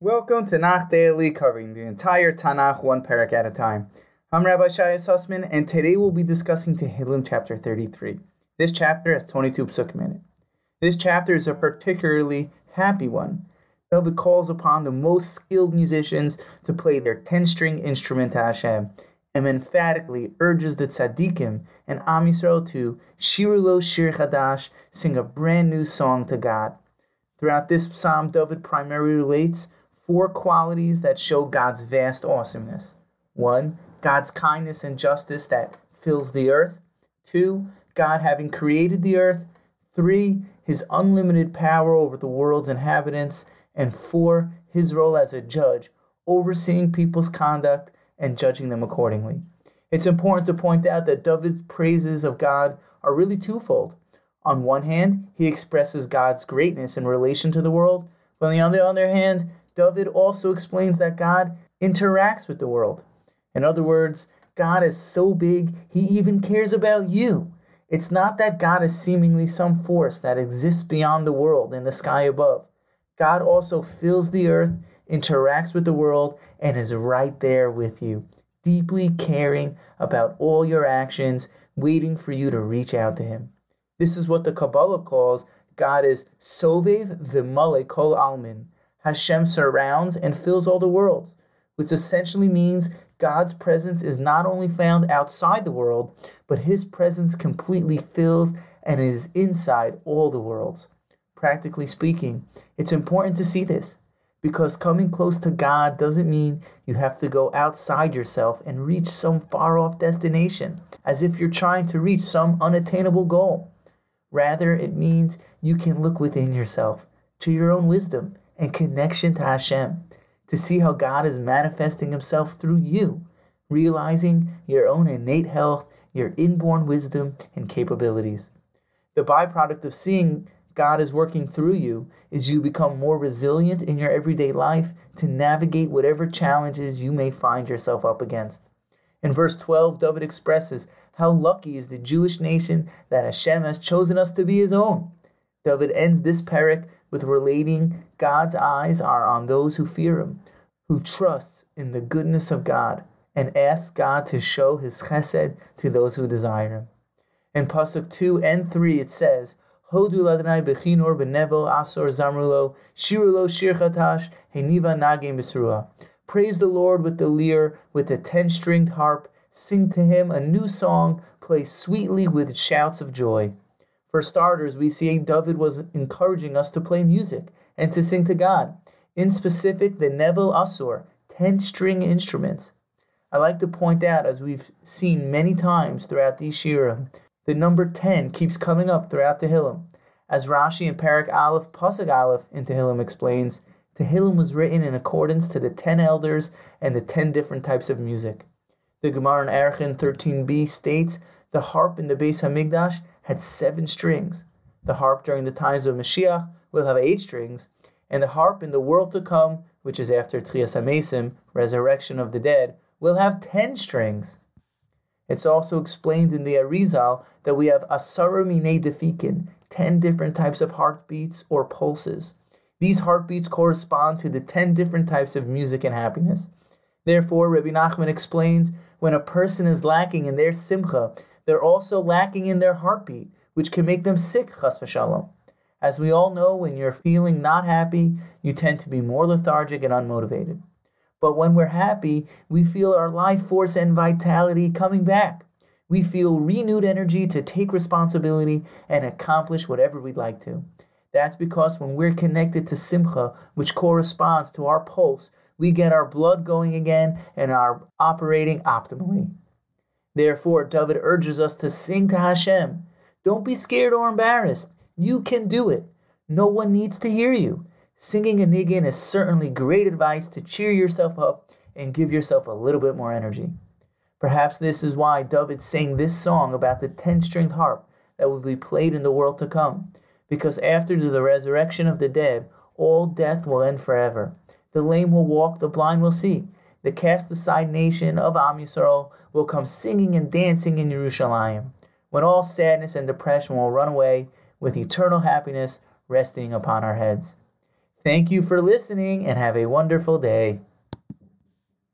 Welcome to Nach Daily, covering the entire Tanakh one parak at a time. I'm Rabbi Shaya Sussman, and today we'll be discussing Tehillim chapter 33. This chapter has 22 psukim in it. This chapter is a particularly happy one. David calls upon the most skilled musicians to play their 10-string instrument to Hashem, and emphatically urges the tzaddikim and Am Yisrael to Shirulo Shir Chadash, sing a brand new song to God. Throughout this psalm, David primarily relates four qualities that show God's vast awesomeness. One, God's kindness and justice that fills the earth. Two, God having created the earth. Three, his unlimited power over the world's inhabitants. And four, his role as a judge, overseeing people's conduct and judging them accordingly. It's important to point out that David's praises of God are really twofold. On one hand, he expresses God's greatness in relation to the world, but on the other hand, David also explains that God interacts with the world. In other words, God is so big, he even cares about you. It's not that God is seemingly some force that exists beyond the world in the sky above. God also fills the earth, interacts with the world, and is right there with you, deeply caring about all your actions, waiting for you to reach out to him. This is what the Kabbalah calls God is Sovev Vimale Kol Almin. Hashem surrounds and fills all the worlds, which essentially means God's presence is not only found outside the world, but his presence completely fills and is inside all the worlds. Practically speaking, it's important to see this because coming close to God doesn't mean you have to go outside yourself and reach some far off destination as if you're trying to reach some unattainable goal. Rather, it means you can look within yourself to your own wisdom and connection to Hashem to see how God is manifesting Himself through you, realizing your own innate health, your inborn wisdom and capabilities. The byproduct of seeing God is working through you is you become more resilient in your everyday life to navigate whatever challenges you may find yourself up against. In verse 12, David expresses how lucky is the Jewish nation that Hashem has chosen us to be his own. David ends this parak with relating God's eyes are on those who fear him, who trust in the goodness of God, and ask God to show his chesed to those who desire him. In Pasuk 2 and 3 it says, Hodu ladnai bechinor benevel asor zamrulo, shirulo shir chadash, heniva nagim. Praise the Lord with the lyre, with the ten-stringed harp, sing to him a new song, play sweetly with shouts of joy. For starters, we see David was encouraging us to play music and to sing to God. In specific, the Nevel Asor, 10 string instruments. I like to point out, as we've seen many times throughout the Shira, the number 10 keeps coming up throughout Tehillim. As Rashi in Parak Aleph, Pasuk Aleph in Tehillim explains, Tehillim was written in accordance to the 10 elders and the 10 different types of music. The Gemara in Erchin 13b states, the harp in the Beis Hamikdash had seven strings. The harp during the times of Mashiach will have eight strings, and the harp in the world to come, which is after Tchias HaMesim, resurrection of the dead, will have ten strings. It's also explained in the Arizal that we have Asara Mine Defikin, ten different types of heartbeats or pulses. These heartbeats correspond to the ten different types of music and happiness. Therefore, Rabbi Nachman explains when a person is lacking in their simcha, they're also lacking in their heartbeat, which can make them sick, chas v'shalom. As we all know, when you're feeling not happy, you tend to be more lethargic and unmotivated. But when we're happy, we feel our life force and vitality coming back. We feel renewed energy to take responsibility and accomplish whatever we'd like to. That's because when we're connected to Simcha, which corresponds to our pulse, we get our blood going again and are operating optimally. Therefore, David urges us to sing to Hashem. Don't be scared or embarrassed. You can do it. No one needs to hear you. Singing a niggin is certainly great advice to cheer yourself up and give yourself a little bit more energy. Perhaps this is why David sang this song about the ten stringed harp that will be played in the world to come. Because after the resurrection of the dead, all death will end forever. The lame will walk, the blind will see the cast aside nation of Am Yisrael will come singing and dancing in Jerusalem, when all sadness and depression will run away with eternal happiness resting upon our heads. Thank you for listening and have a wonderful day.